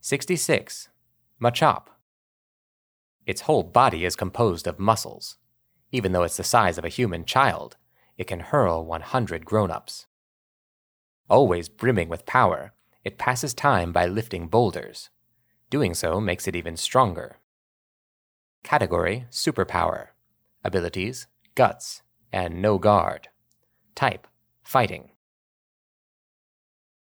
66. Machop. Its whole body is composed of muscles. Even though it's the size of a human child, it can hurl 100 grown ups. Always brimming with power, it passes time by lifting boulders. Doing so makes it even stronger. Category Superpower. Abilities Guts and No Guard. Type Fighting.